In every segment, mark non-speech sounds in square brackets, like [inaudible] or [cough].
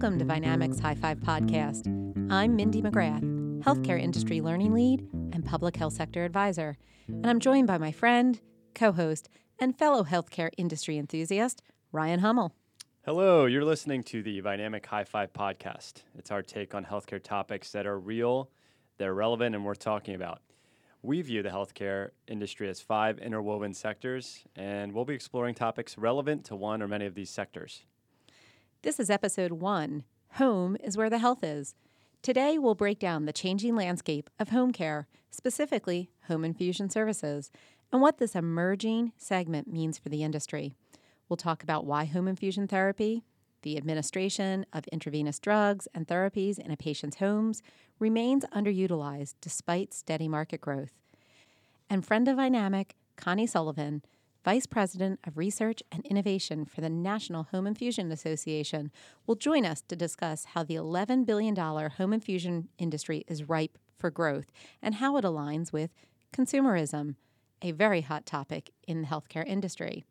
Welcome to Vynamics High Five Podcast. I'm Mindy McGrath, Healthcare Industry Learning Lead and Public Health Sector Advisor, and I'm joined by my friend, co host, and fellow healthcare industry enthusiast, Ryan Hummel. Hello, you're listening to the Vynamic High Five Podcast. It's our take on healthcare topics that are real, they're relevant, and worth talking about. We view the healthcare industry as five interwoven sectors, and we'll be exploring topics relevant to one or many of these sectors. This is episode one Home is where the health is. Today, we'll break down the changing landscape of home care, specifically home infusion services, and what this emerging segment means for the industry. We'll talk about why home infusion therapy, the administration of intravenous drugs and therapies in a patient's homes, remains underutilized despite steady market growth. And friend of Vynamic, Connie Sullivan, Vice President of Research and Innovation for the National Home Infusion Association, will join us to discuss how the $11 billion home infusion industry is ripe for growth and how it aligns with consumerism, a very hot topic in the healthcare industry.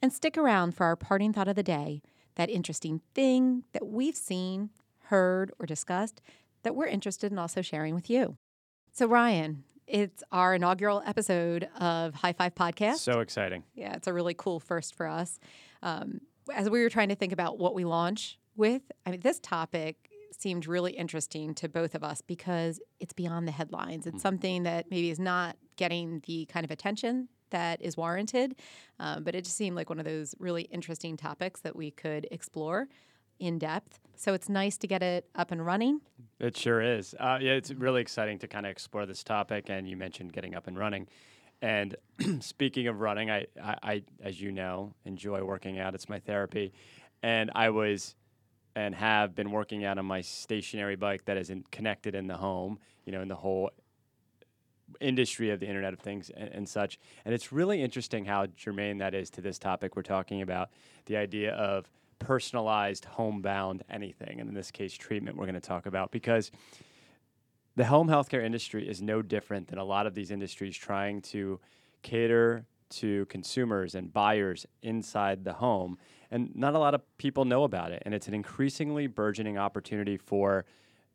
And stick around for our parting thought of the day that interesting thing that we've seen, heard, or discussed that we're interested in also sharing with you. So, Ryan, it's our inaugural episode of High Five Podcast. So exciting. Yeah, it's a really cool first for us. Um, as we were trying to think about what we launch with, I mean, this topic seemed really interesting to both of us because it's beyond the headlines. It's mm-hmm. something that maybe is not getting the kind of attention that is warranted, um, but it just seemed like one of those really interesting topics that we could explore in depth. So it's nice to get it up and running. It sure is. Uh, yeah, it's really exciting to kind of explore this topic. And you mentioned getting up and running. And [clears throat] speaking of running, I, I, I, as you know, enjoy working out. It's my therapy. And I was and have been working out on my stationary bike that is in, connected in the home, you know, in the whole industry of the Internet of Things and, and, such. And it's really interesting how germane that is to this topic we're talking about the idea of personalized homebound anything, and in this case, treatment we're going to talk about because the home healthcare industry is no different than a lot of these industries trying to cater to consumers and buyers inside the home. And not a lot of people know about it. And it's an increasingly burgeoning opportunity for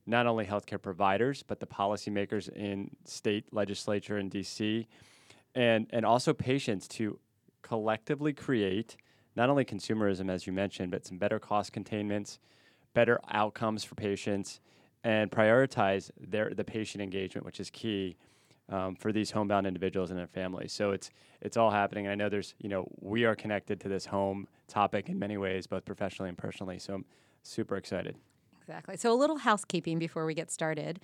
not only healthcare providers, but the policymakers in state legislature in DC and, and also patients to collectively create not only consumerism, as you mentioned, but some better cost containments, better outcomes for patients, and prioritize their the patient engagement, which is key um, for these homebound individuals and their families. So it's it's all happening. I know there's you know we are connected to this home topic in many ways, both professionally and personally. So I'm super excited. Exactly. So a little housekeeping before we get started.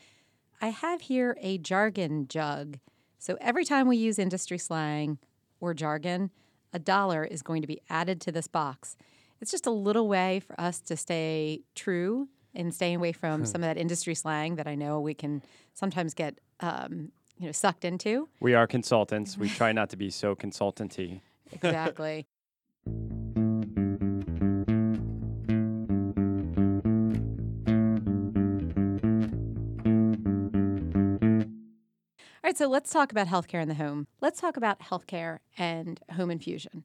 I have here a jargon jug. So every time we use industry slang or jargon, a dollar is going to be added to this box. It's just a little way for us to stay true and staying away from some of that industry slang that I know we can sometimes get um, you know sucked into. We are consultants. we try not to be so consultanty. exactly. [laughs] right, so let's talk about healthcare in the home. Let's talk about healthcare and home infusion.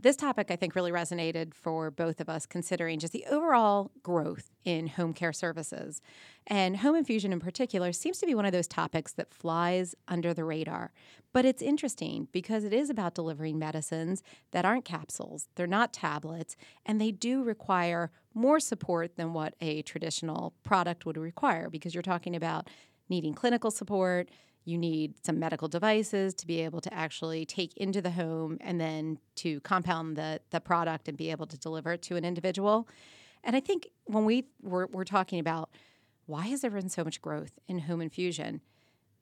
This topic, I think, really resonated for both of us, considering just the overall growth in home care services. And home infusion, in particular, seems to be one of those topics that flies under the radar. But it's interesting because it is about delivering medicines that aren't capsules, they're not tablets, and they do require more support than what a traditional product would require because you're talking about needing clinical support you need some medical devices to be able to actually take into the home and then to compound the, the product and be able to deliver it to an individual. And I think when we were, we're talking about why has there been so much growth in home infusion,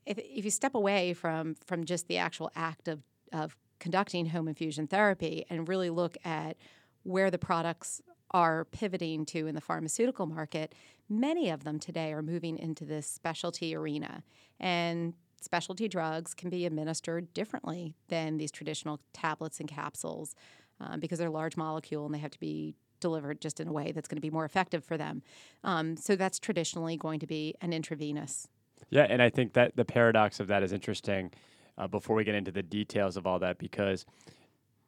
if, if you step away from, from just the actual act of, of conducting home infusion therapy and really look at where the products are pivoting to in the pharmaceutical market, many of them today are moving into this specialty arena. And specialty drugs can be administered differently than these traditional tablets and capsules um, because they're large molecule and they have to be delivered just in a way that's going to be more effective for them. Um, so that's traditionally going to be an intravenous. Yeah, and I think that the paradox of that is interesting. Uh, before we get into the details of all that, because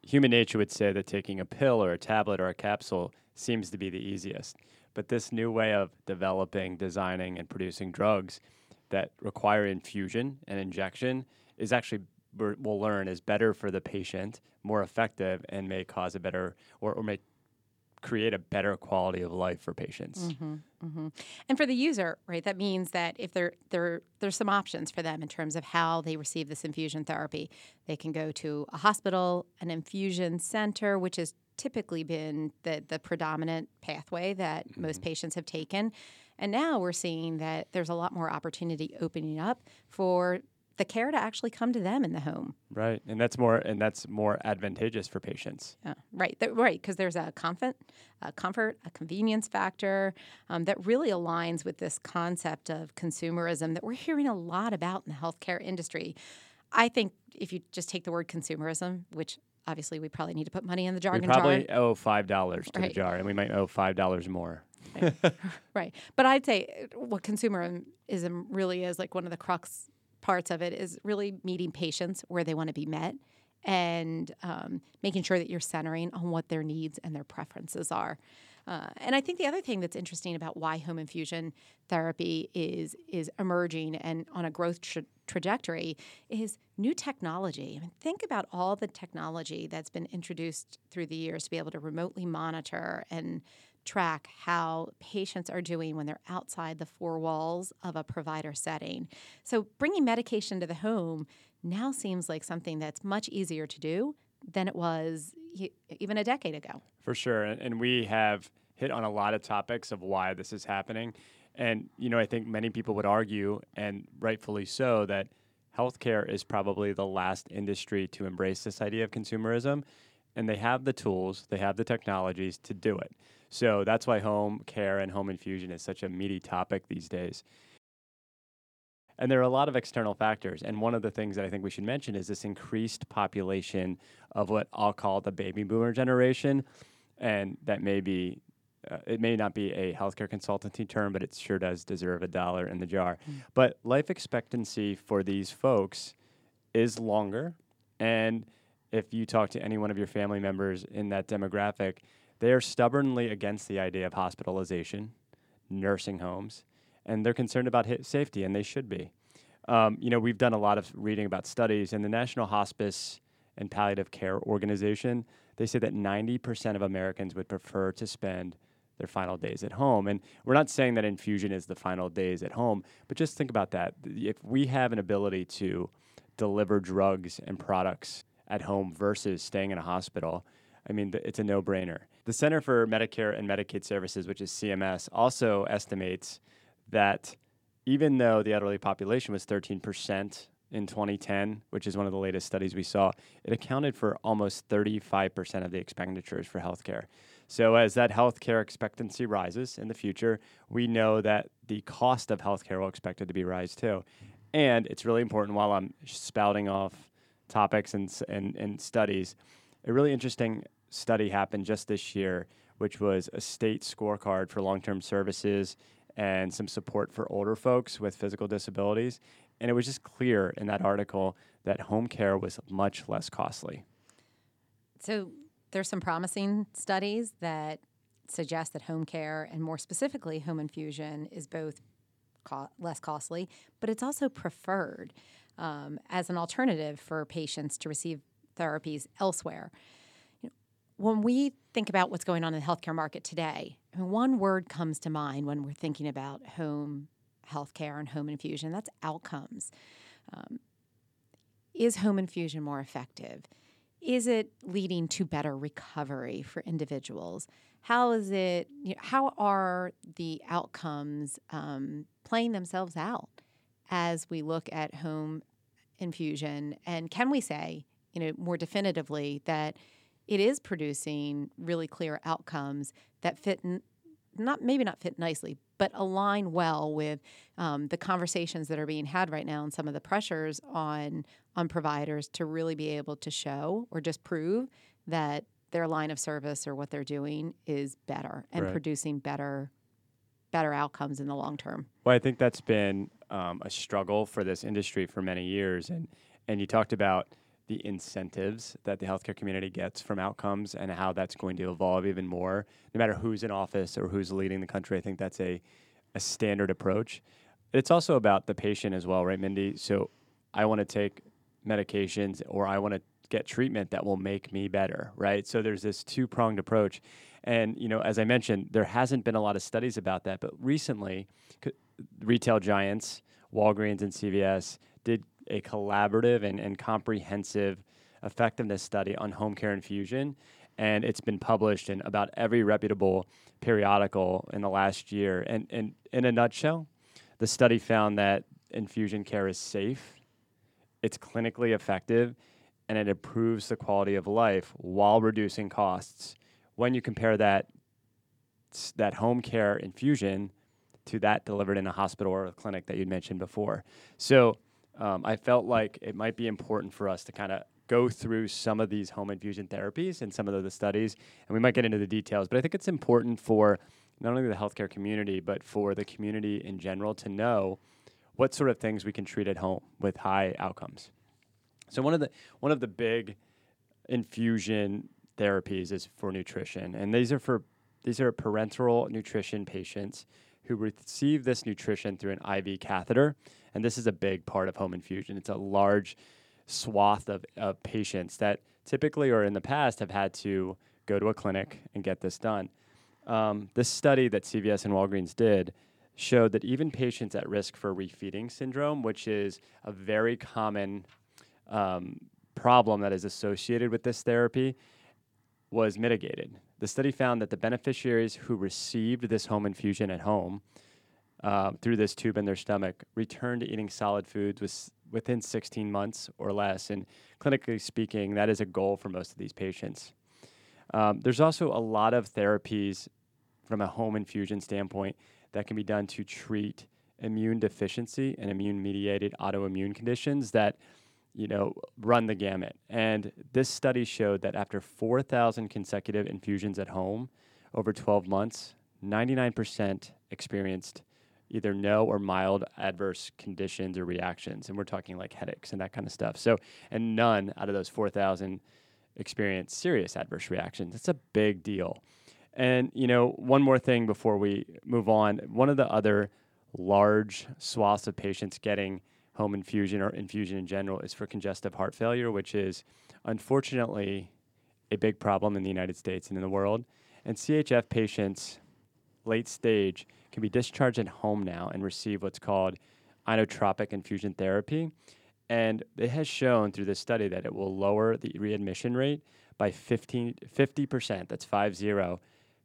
human nature would say that taking a pill or a tablet or a capsule seems to be the easiest. But this new way of developing, designing, and producing drugs that require infusion and injection is actually we'll learn is better for the patient, more effective, and may cause a better or, or may create a better quality of life for patients. Mm-hmm, mm-hmm. And for the user, right, that means that if there there there's some options for them in terms of how they receive this infusion therapy. They can go to a hospital, an infusion center, which has typically been the the predominant pathway that mm-hmm. most patients have taken. And now we're seeing that there's a lot more opportunity opening up for the care to actually come to them in the home. Right, and that's more and that's more advantageous for patients. Yeah, right, right, because there's a comfort, a comfort, a convenience factor um, that really aligns with this concept of consumerism that we're hearing a lot about in the healthcare industry. I think if you just take the word consumerism, which obviously we probably need to put money in the jargon we probably jar. owe five dollars to right. the jar, and we might owe five dollars more. Right. [laughs] right, but I'd say what consumerism really is like one of the crux parts of it is really meeting patients where they want to be met and um, making sure that you're centering on what their needs and their preferences are. Uh, and I think the other thing that's interesting about why home infusion therapy is is emerging and on a growth tra- trajectory is new technology. I mean, think about all the technology that's been introduced through the years to be able to remotely monitor and track how patients are doing when they're outside the four walls of a provider setting. So, bringing medication to the home now seems like something that's much easier to do than it was even a decade ago. For sure. And we have hit on a lot of topics of why this is happening. And, you know, I think many people would argue, and rightfully so, that healthcare is probably the last industry to embrace this idea of consumerism. And they have the tools, they have the technologies to do it. So that's why home care and home infusion is such a meaty topic these days. And there are a lot of external factors. And one of the things that I think we should mention is this increased population of what I'll call the baby boomer generation. And that may be, uh, it may not be a healthcare consultancy term, but it sure does deserve a dollar in the jar. Mm. But life expectancy for these folks is longer. And if you talk to any one of your family members in that demographic, they are stubbornly against the idea of hospitalization, nursing homes, and they're concerned about safety, and they should be. Um, you know, we've done a lot of reading about studies, and the National Hospice and Palliative Care Organization, they say that 90% of Americans would prefer to spend their final days at home. And we're not saying that infusion is the final days at home, but just think about that. If we have an ability to deliver drugs and products at home versus staying in a hospital, I mean, it's a no brainer. The Center for Medicare and Medicaid Services, which is CMS, also estimates that even though the elderly population was 13% in 2010, which is one of the latest studies we saw, it accounted for almost 35% of the expenditures for healthcare. So, as that healthcare expectancy rises in the future, we know that the cost of healthcare will expect it to be rise too. And it's really important while I'm spouting off topics and, and, and studies, a really interesting study happened just this year, which was a state scorecard for long term services and some support for older folks with physical disabilities. And it was just clear in that article that home care was much less costly. So there's some promising studies that suggest that home care, and more specifically, home infusion, is both co- less costly, but it's also preferred um, as an alternative for patients to receive therapies elsewhere when we think about what's going on in the healthcare market today, one word comes to mind when we're thinking about home healthcare and home infusion that's outcomes. Um, is home infusion more effective? Is it leading to better recovery for individuals? How is it? You know, how are the outcomes um, playing themselves out as we look at home infusion? And can we say, you know, more definitively that it is producing really clear outcomes that fit n- not maybe not fit nicely, but align well with um, the conversations that are being had right now and some of the pressures on on providers to really be able to show or just prove that their line of service or what they're doing is better and right. producing better better outcomes in the long term. Well, I think that's been um, a struggle for this industry for many years, and and you talked about the incentives that the healthcare community gets from outcomes and how that's going to evolve even more, no matter who's in office or who's leading the country. I think that's a, a standard approach. It's also about the patient as well, right, Mindy? So I want to take medications or I want to get treatment that will make me better, right? So there's this two pronged approach. And, you know, as I mentioned, there hasn't been a lot of studies about that, but recently, retail giants, Walgreens and CVS, did a collaborative and, and comprehensive effectiveness study on home care infusion. And it's been published in about every reputable periodical in the last year. And, and in a nutshell, the study found that infusion care is safe, it's clinically effective, and it improves the quality of life while reducing costs. When you compare that that home care infusion to that delivered in a hospital or a clinic that you'd mentioned before. So um, I felt like it might be important for us to kind of go through some of these home infusion therapies and some of the studies, and we might get into the details. But I think it's important for not only the healthcare community, but for the community in general to know what sort of things we can treat at home with high outcomes. So one of the one of the big infusion therapies is for nutrition, and these are for these are parenteral nutrition patients who receive this nutrition through an IV catheter, and this is a big part of home infusion. It's a large swath of, of patients that typically or in the past have had to go to a clinic and get this done. Um, this study that CVS and Walgreens did showed that even patients at risk for refeeding syndrome, which is a very common um, problem that is associated with this therapy, was mitigated. The study found that the beneficiaries who received this home infusion at home uh, through this tube in their stomach returned to eating solid foods with, within 16 months or less. And clinically speaking, that is a goal for most of these patients. Um, there's also a lot of therapies from a home infusion standpoint that can be done to treat immune deficiency and immune mediated autoimmune conditions that you know run the gamut. And this study showed that after 4000 consecutive infusions at home over 12 months 99% experienced either no or mild adverse conditions or reactions. And we're talking like headaches and that kind of stuff. So and none out of those 4000 experienced serious adverse reactions. That's a big deal. And you know, one more thing before we move on. One of the other large swaths of patients getting home infusion or infusion in general is for congestive heart failure, which is unfortunately a big problem in the United States and in the world. And CHF patients, late stage, can be discharged at home now and receive what's called inotropic infusion therapy. And it has shown through this study that it will lower the readmission rate by 15, 50%. That's 5 0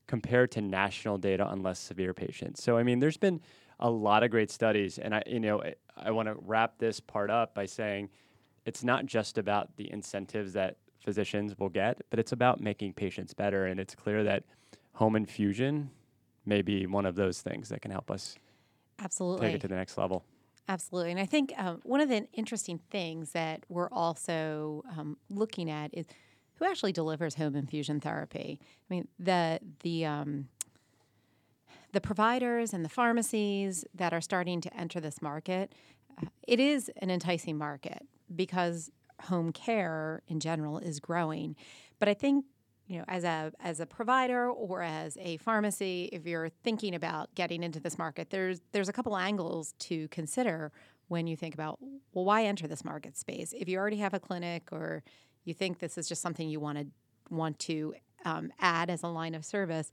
compared to national data on less severe patients. So I mean, there's been a lot of great studies, and I you know I, I want to wrap this part up by saying it's not just about the incentives that physicians will get, but it's about making patients better, and it's clear that home infusion may be one of those things that can help us absolutely take it to the next level. Absolutely. And I think um, one of the interesting things that we're also um, looking at is who actually delivers home infusion therapy. I mean, the the um, the providers and the pharmacies that are starting to enter this market, uh, it is an enticing market because home care in general is growing. But I think you know, as a as a provider or as a pharmacy, if you're thinking about getting into this market, there's there's a couple angles to consider when you think about well, why enter this market space? If you already have a clinic or you think this is just something you want to want to um, add as a line of service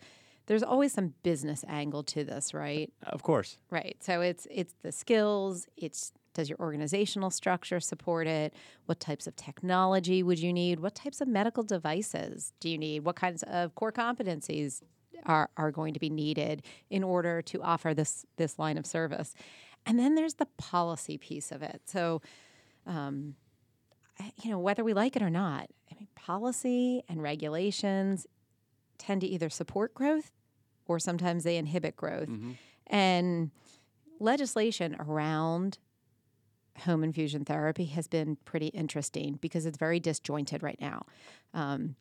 there's always some business angle to this right? Of course. Right. So it's it's the skills it's does your organizational structure support it? What types of technology would you need? What types of medical devices do you need? What kinds of core competencies are, are going to be needed in order to offer this this line of service? And then there's the policy piece of it. So um, you know, whether we like it or not, I mean, policy and regulations tend to either support growth or sometimes they inhibit growth. Mm-hmm. And legislation around home infusion therapy has been pretty interesting because it's very disjointed right now. Um,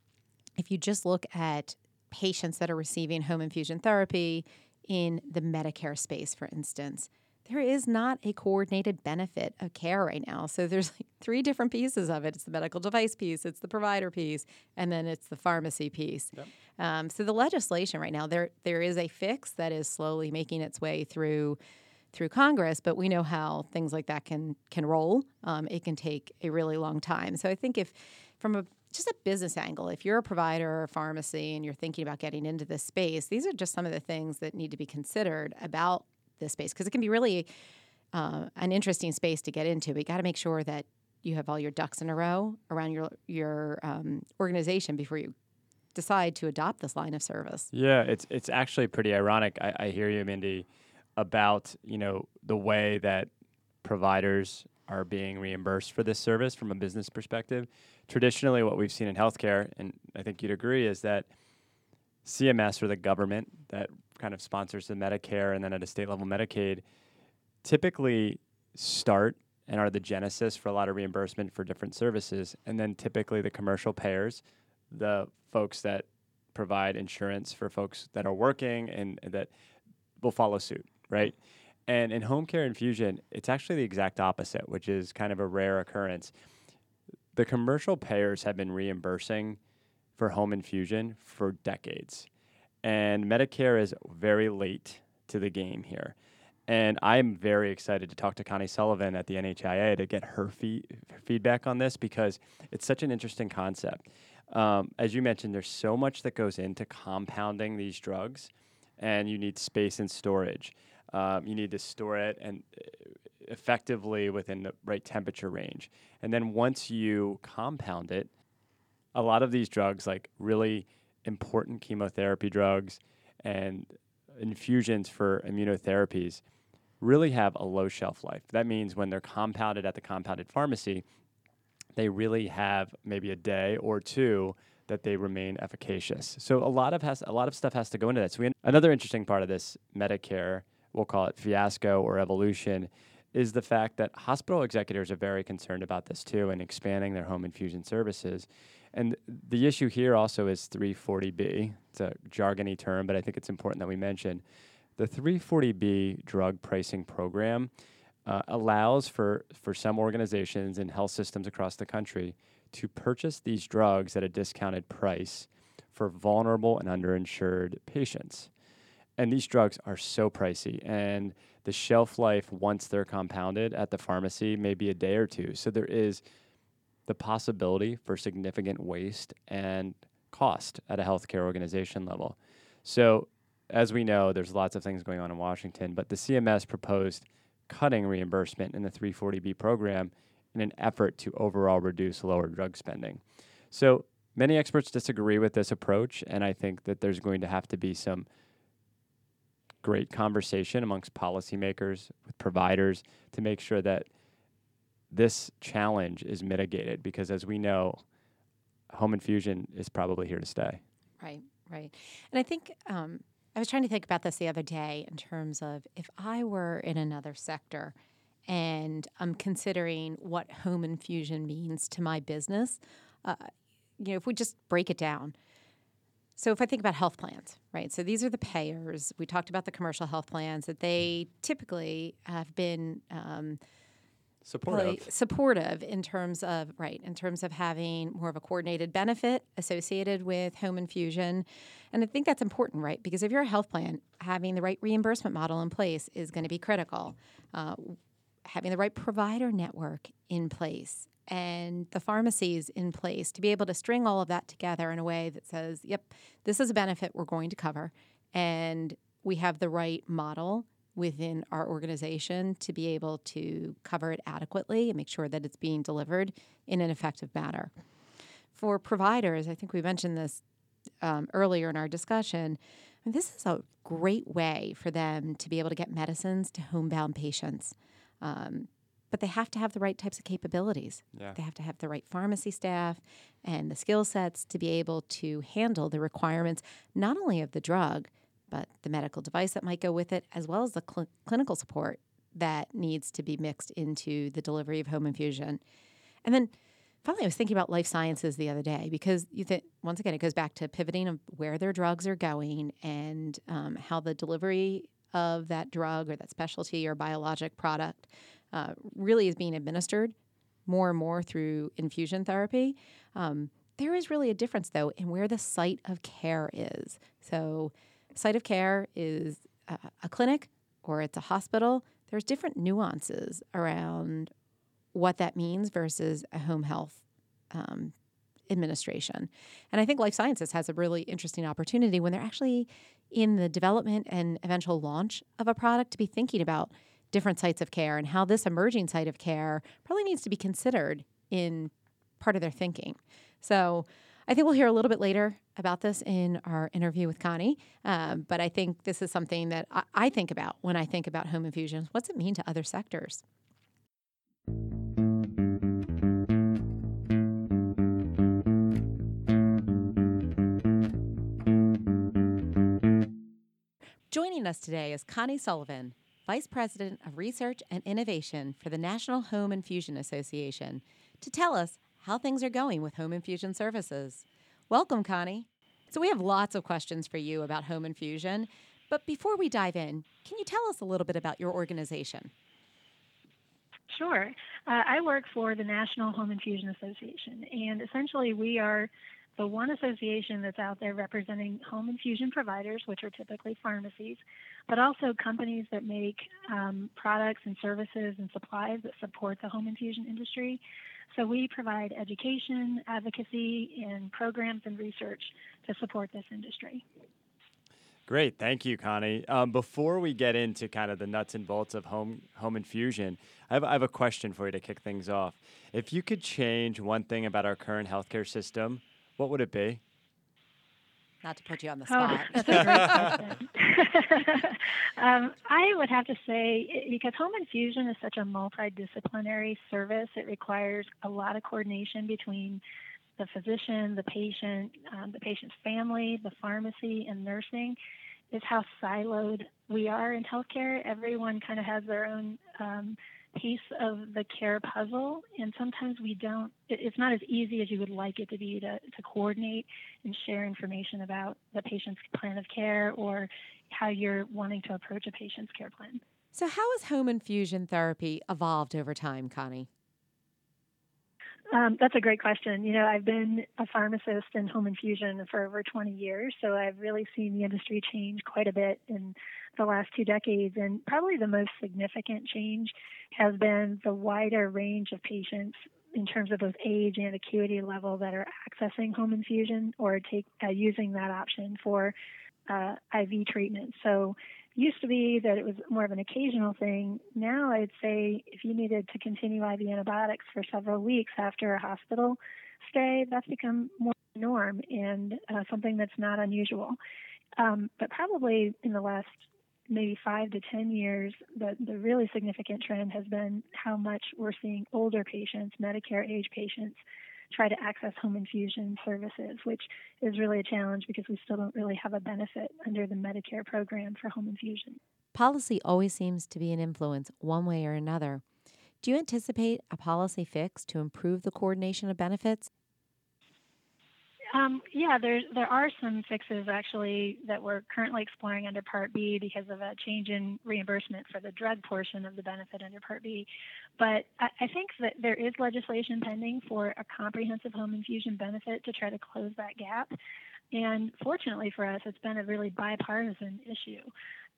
if you just look at patients that are receiving home infusion therapy in the Medicare space, for instance, there is not a coordinated benefit of care right now. So there's like three different pieces of it. It's the medical device piece, it's the provider piece, and then it's the pharmacy piece. Yep. Um, so the legislation right now, there there is a fix that is slowly making its way through through Congress, but we know how things like that can can roll. Um, it can take a really long time. So I think if from a just a business angle, if you're a provider or a pharmacy and you're thinking about getting into this space, these are just some of the things that need to be considered about this space because it can be really uh, an interesting space to get into. But you got to make sure that you have all your ducks in a row around your your um, organization before you decide to adopt this line of service. Yeah, it's it's actually pretty ironic. I, I hear you, Mindy, about you know the way that providers are being reimbursed for this service from a business perspective. Traditionally, what we've seen in healthcare, and I think you'd agree, is that CMS or the government that kind of sponsors the Medicare and then at a state level Medicaid typically start and are the genesis for a lot of reimbursement for different services. And then typically the commercial payers, the folks that provide insurance for folks that are working and, that will follow suit, right? And in home care infusion, it's actually the exact opposite, which is kind of a rare occurrence. The commercial payers have been reimbursing for home infusion for decades. And Medicare is very late to the game here. And I'm very excited to talk to Connie Sullivan at the NHIA to get her fee- feedback on this because it's such an interesting concept. Um, as you mentioned, there's so much that goes into compounding these drugs, and you need space and storage. Um, you need to store it and effectively within the right temperature range. And then once you compound it, a lot of these drugs, like really important chemotherapy drugs and infusions for immunotherapies, really have a low shelf life. That means when they're compounded at the compounded pharmacy, they really have maybe a day or two that they remain efficacious. So a lot of has a lot of stuff has to go into that. So we, another interesting part of this Medicare, we'll call it fiasco or evolution, is the fact that hospital executors are very concerned about this too and expanding their home infusion services. And the issue here also is 340B. It's a jargony term, but I think it's important that we mention. The 340B drug pricing program uh, allows for, for some organizations and health systems across the country to purchase these drugs at a discounted price for vulnerable and underinsured patients. And these drugs are so pricey, and the shelf life once they're compounded at the pharmacy may be a day or two. So there is the possibility for significant waste and cost at a healthcare organization level. So, as we know, there's lots of things going on in Washington, but the CMS proposed cutting reimbursement in the 340B program in an effort to overall reduce lower drug spending. So, many experts disagree with this approach, and I think that there's going to have to be some great conversation amongst policymakers, with providers, to make sure that this challenge is mitigated because, as we know, home infusion is probably here to stay. Right, right. And I think um, I was trying to think about this the other day in terms of if I were in another sector and I'm considering what home infusion means to my business, uh, you know, if we just break it down. So if I think about health plans, right? So these are the payers. We talked about the commercial health plans that they typically have been. Um, supportive. Supportive in terms of right in terms of having more of a coordinated benefit associated with home infusion. And i think that's important right? Because if you're a health plan having the right reimbursement model in place is going to be critical. Uh, having the right provider network in place and the pharmacies in place to be able to string all of that together in a way that says yep this is a benefit we're going to cover and we have the right model within our organization to be able to cover it adequately and make sure that it's being delivered in an effective manner. For providers, I think we mentioned this um, earlier in our discussion. this is a great way for them to be able to get medicines to homebound patients. Um, but they have to have the right types of capabilities. Yeah. They have to have the right pharmacy staff and the skill sets to be able to handle the requirements not only of the drug, but the medical device that might go with it, as well as the cl- clinical support that needs to be mixed into the delivery of home infusion. And then finally, I was thinking about life sciences the other day because you think once again it goes back to pivoting of where their drugs are going and um, how the delivery of that drug or that specialty or biologic product uh, really is being administered more and more through infusion therapy. Um, there is really a difference, though, in where the site of care is. So, site of care is a, a clinic or it's a hospital. There's different nuances around what that means versus a home health um, administration. And I think life sciences has a really interesting opportunity when they're actually in the development and eventual launch of a product to be thinking about different sites of care and how this emerging site of care probably needs to be considered in part of their thinking. So I think we'll hear a little bit later about this in our interview with Connie. Um, but I think this is something that I, I think about when I think about home infusions. What's it mean to other sectors? Joining us today is Connie Sullivan, Vice President of Research and Innovation for the National Home Infusion Association, to tell us how things are going with home infusion services. Welcome, Connie. So, we have lots of questions for you about home infusion. But before we dive in, can you tell us a little bit about your organization? Sure. Uh, I work for the National Home Infusion Association, and essentially we are the one association that's out there representing home infusion providers, which are typically pharmacies, but also companies that make um, products and services and supplies that support the home infusion industry. So we provide education, advocacy, and programs and research to support this industry. Great, thank you, Connie. Um, before we get into kind of the nuts and bolts of home home infusion, I have, I have a question for you to kick things off. If you could change one thing about our current healthcare system, what would it be? Not to put you on the Oh, spot. that's a great question. [laughs] [laughs] um, I would have to say, because home infusion is such a multidisciplinary service, it requires a lot of coordination between the physician, the patient, um, the patient's family, the pharmacy, and nursing. Is how siloed we are in healthcare. Everyone kind of has their own um, piece of the care puzzle, and sometimes we don't. It's not as easy as you would like it to be to, to coordinate and share information about the patient's plan of care or how you're wanting to approach a patient's care plan. so, how has home infusion therapy evolved over time, Connie? Um, that's a great question. You know, I've been a pharmacist in home infusion for over 20 years, so I've really seen the industry change quite a bit in the last two decades. And probably the most significant change has been the wider range of patients in terms of both age and acuity level that are accessing home infusion or take uh, using that option for uh, IV treatment. So used to be that it was more of an occasional thing. Now I'd say if you needed to continue IV antibiotics for several weeks after a hospital stay, that's become more norm and uh, something that's not unusual. Um, but probably in the last maybe five to ten years, the, the really significant trend has been how much we're seeing older patients, Medicare age patients, try to access home infusion services, which is really a challenge because we still don't really have a benefit under the Medicare program for home infusion. Policy always seems to be an influence one way or another. Do you anticipate a policy fix to improve the coordination of benefits? Um, yeah, there there are some fixes actually that we're currently exploring under Part B because of a change in reimbursement for the drug portion of the benefit under Part B. But I, I think that there is legislation pending for a comprehensive home infusion benefit to try to close that gap. And fortunately for us, it's been a really bipartisan issue.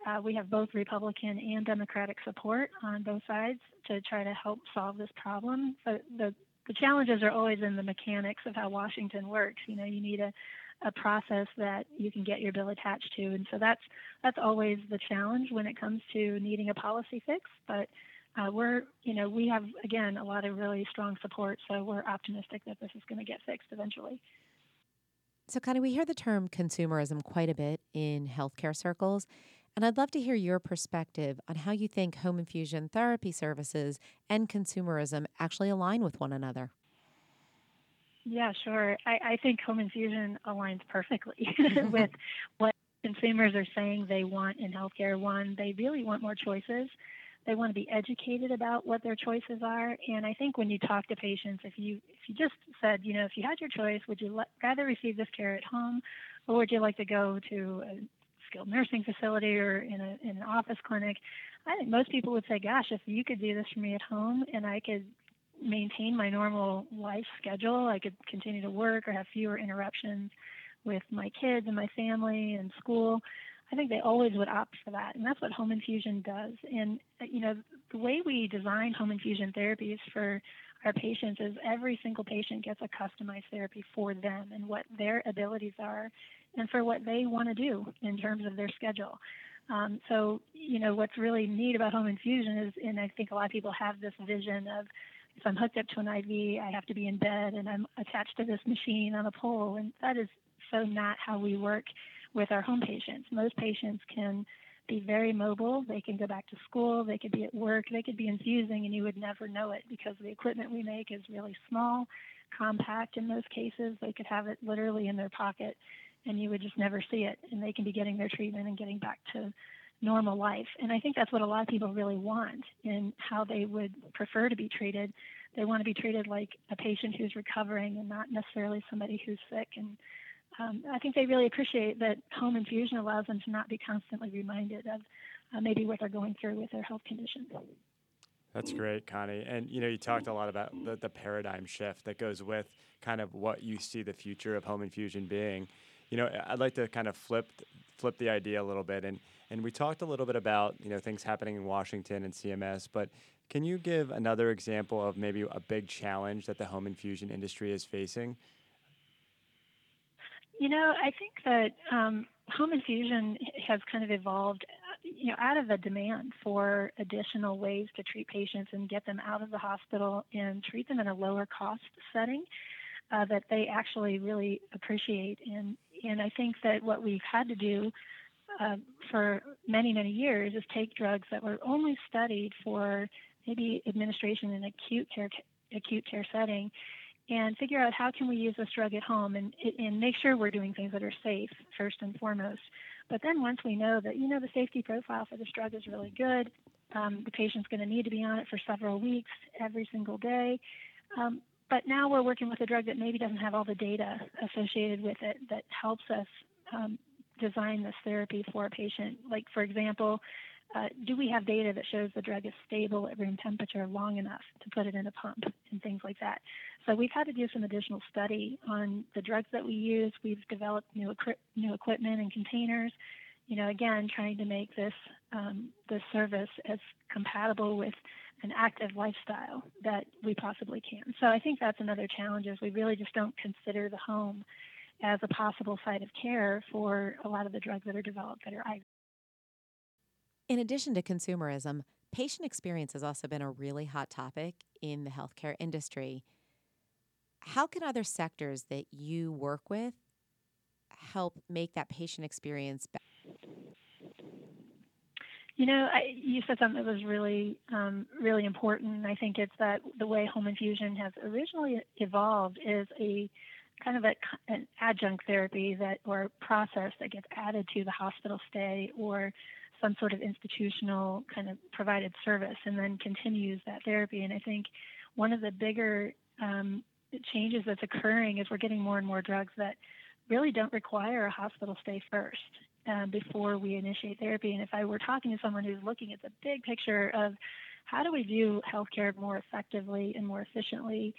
Uh, we have both Republican and Democratic support on both sides to try to help solve this problem. But the the challenges are always in the mechanics of how Washington works. You know, you need a, a process that you can get your bill attached to, and so that's that's always the challenge when it comes to needing a policy fix. But uh, we're, you know, we have again a lot of really strong support, so we're optimistic that this is going to get fixed eventually. So, Connie, we hear the term consumerism quite a bit in healthcare circles. And I'd love to hear your perspective on how you think home infusion therapy services and consumerism actually align with one another. Yeah, sure. I, I think home infusion aligns perfectly [laughs] mm-hmm. with what consumers are saying they want in healthcare. One, they really want more choices. They want to be educated about what their choices are. And I think when you talk to patients, if you if you just said, you know, if you had your choice, would you rather receive this care at home, or would you like to go to a skilled nursing facility or in, a, in an office clinic, I think most people would say, gosh, if you could do this for me at home and I could maintain my normal life schedule, I could continue to work or have fewer interruptions with my kids and my family and school. I think they always would opt for that, and that's what home infusion does. And uh, you know, the way we design home infusion therapies for our patients is every single patient gets a customized therapy for them and what their abilities are, and for what they want to do in terms of their schedule. Um, so, you know, what's really neat about home infusion is, and I think a lot of people have this vision of if I'm hooked up to an IV, I have to be in bed and I'm attached to this machine on a pole, and that is so not how we work with our home patients. Most patients can be very mobile. They can go back to school. They could be at work. They could be infusing, and you would never know it because the equipment we make is really small, compact in most cases. They could have it literally in their pocket, and you would just never see it. And they can be getting their treatment and getting back to normal life. And I think that's what a lot of people really want in how they would prefer to be treated. They want to be treated like a patient who's recovering and not necessarily somebody who's sick and um, I think they really appreciate that home infusion allows them to not be constantly reminded of uh, maybe what they're going through with their health condition. That's great, Connie. And you know, you talked a lot about the, the paradigm shift that goes with kind of what you see the future of home infusion being. You know, I'd like to kind of flip flip the idea a little bit, and and we talked a little bit about you know things happening in Washington and CMS, but can you give another example of maybe a big challenge that the home infusion industry is facing you know, I think that um, home infusion has kind of evolved, you know, out of a demand for additional ways to treat patients and get them out of the hospital and treat them in a lower cost setting uh, that they actually really appreciate. And and I think that what we've had to do uh, for many many years is take drugs that were only studied for maybe administration in acute care acute care setting and figure out how can we use this drug at home and, and make sure we're doing things that are safe first and foremost. But then once we know that, you know, the safety profile for this drug is really good, um, the patient's going to need to be on it for several weeks every single day. Um, but now we're working with a drug that maybe doesn't have all the data associated with it that helps us um, design this therapy for a patient. Like, for example, uh, do we have data that shows the drug is stable at room temperature long enough to put it in a pump and things like that? So we've had to do some additional study on the drugs that we use. We've developed new, equi- new equipment and containers. You know, again, trying to make this um, this service as compatible with an active lifestyle that we possibly can. So I think that's another challenge is we really just don't consider the home as a possible site of care for a lot of the drugs that are developed that are. In addition to consumerism, patient experience has also been a really hot topic in the healthcare industry. How can other sectors that you work with help make that patient experience better? You know, I, you said something that was really, um, really important. I think it's that the way home infusion has originally evolved is a kind of a, an adjunct therapy that or process that gets added to the hospital stay or some sort of institutional kind of provided service and then continues that therapy. And I think one of the bigger um, changes that's occurring is we're getting more and more drugs that really don't require a hospital stay first um, before we initiate therapy. And if I were talking to someone who's looking at the big picture of how do we do healthcare more effectively and more efficiently,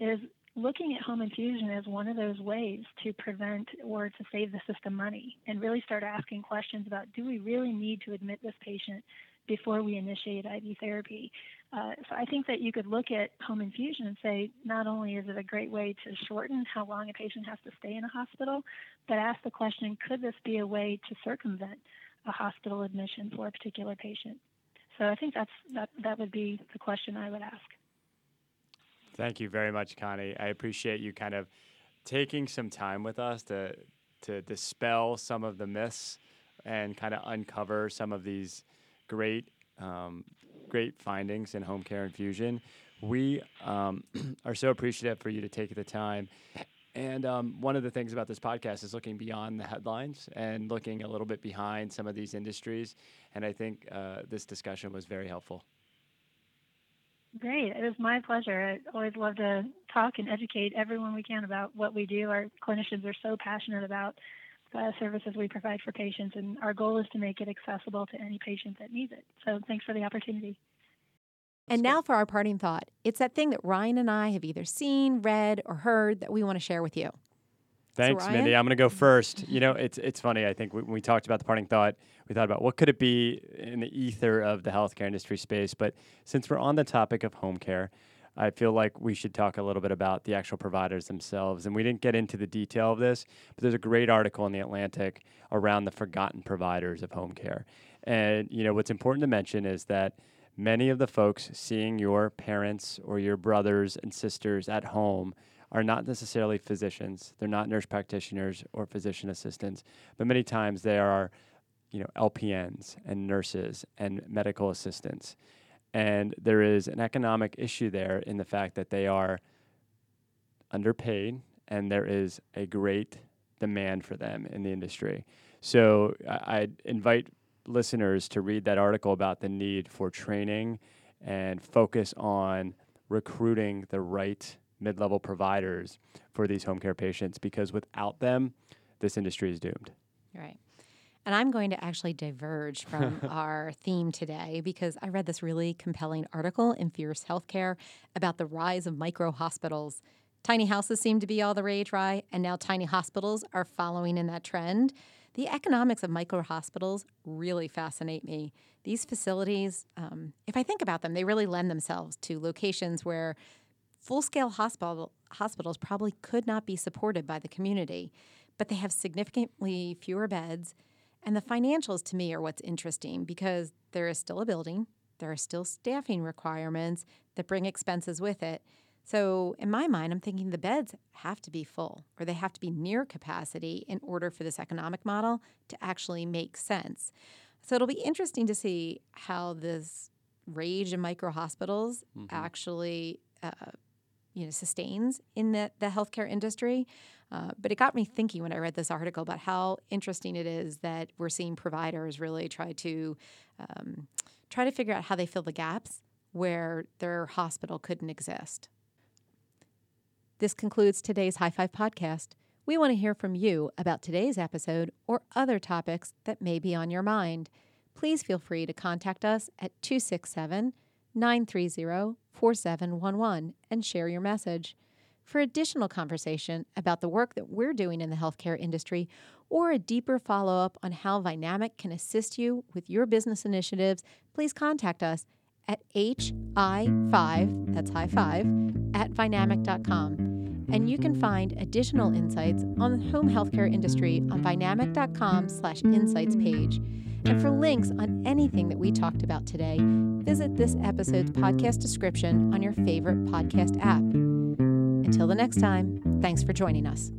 is looking at home infusion as one of those ways to prevent or to save the system money and really start asking questions about do we really need to admit this patient before we initiate IV therapy. Uh, so I think that you could look at home infusion and say not only is it a great way to shorten how long a patient has to stay in a hospital, but ask the question could this be a way to circumvent a hospital admission for a particular patient? So I think that's that that would be the question I would ask. Thank you very much, Connie. I appreciate you kind of taking some time with us to to dispel some of the myths and kind of uncover some of these great um, great findings in home care infusion. We um, [clears throat] are so appreciative for you to take the time. And um, one of the things about this podcast is looking beyond the headlines and looking a little bit behind some of these industries. And I think uh, this discussion was very helpful. Great. It was my pleasure. I always love to talk and educate everyone we can about what we do. Our clinicians are so passionate about the services we provide for patients, and our goal is to make it accessible to any patient that needs it. So thanks for the opportunity. And now for our parting thought. It's that thing that Ryan and I have either seen, read, or heard that we want to share with you. Thanks, so Mindy. I'm going to go first. You know, it's it's funny. I think when we talked about the parting thought, we thought about what could it be in the ether of the healthcare industry space. But since we're on the topic of home care, I feel like we should talk a little bit about the actual providers themselves. And we didn't get into the detail of this, but there's a great article in the Atlantic around the forgotten providers of home care. And you know, what's important to mention is that many of the folks seeing your parents or your brothers and sisters at home are not necessarily physicians. They're not nurse practitioners or physician assistants, but many times they are, you know, LPNs and nurses and medical assistants. And there is an economic issue there in the fact that they are underpaid and there is a great demand for them in the industry. So I, invite listeners to read that article about the need for training and focus on recruiting the right mid level providers for these home care patients because without them, this industry is doomed. Right. And I'm going to actually diverge from [laughs] our theme today because I read this really compelling article in Fierce Healthcare about the rise of micro hospitals. Tiny houses seem to be all the rage, right? And now tiny hospitals are following in that trend. The economics of micro hospitals really fascinate me. These facilities, um, if I think about them, they really lend themselves to locations where full scale hospital, hospitals probably could not be supported by the community, but they have significantly fewer beds. And the financials to me are what's interesting because there is still a building, there are still staffing requirements that bring expenses with it. So, in my mind, I'm thinking the beds have to be full or they have to be near capacity in order for this economic model to actually make sense. So, it'll be interesting to see how this rage in micro hospitals mm-hmm. actually uh, you know sustains in the, the healthcare industry. Uh, but it got me thinking when I read this article about how interesting it is that we're seeing providers really try to um, try to figure out how they fill the gaps where their hospital couldn't exist. This concludes today's High Five podcast. We want to hear from you about today's episode or other topics that may be on your mind. Please feel free to contact us at 267 930 4711 and share your message. For additional conversation about the work that we're doing in the healthcare industry or a deeper follow up on how Vynamic can assist you with your business initiatives, please contact us at hi5, that's high five, at vynamic.com. And you can find additional insights on the home healthcare industry on vynamic.com slash insights page. And for links on anything that we talked about today, visit this episode's podcast description on your favorite podcast app. Until the next time, thanks for joining us.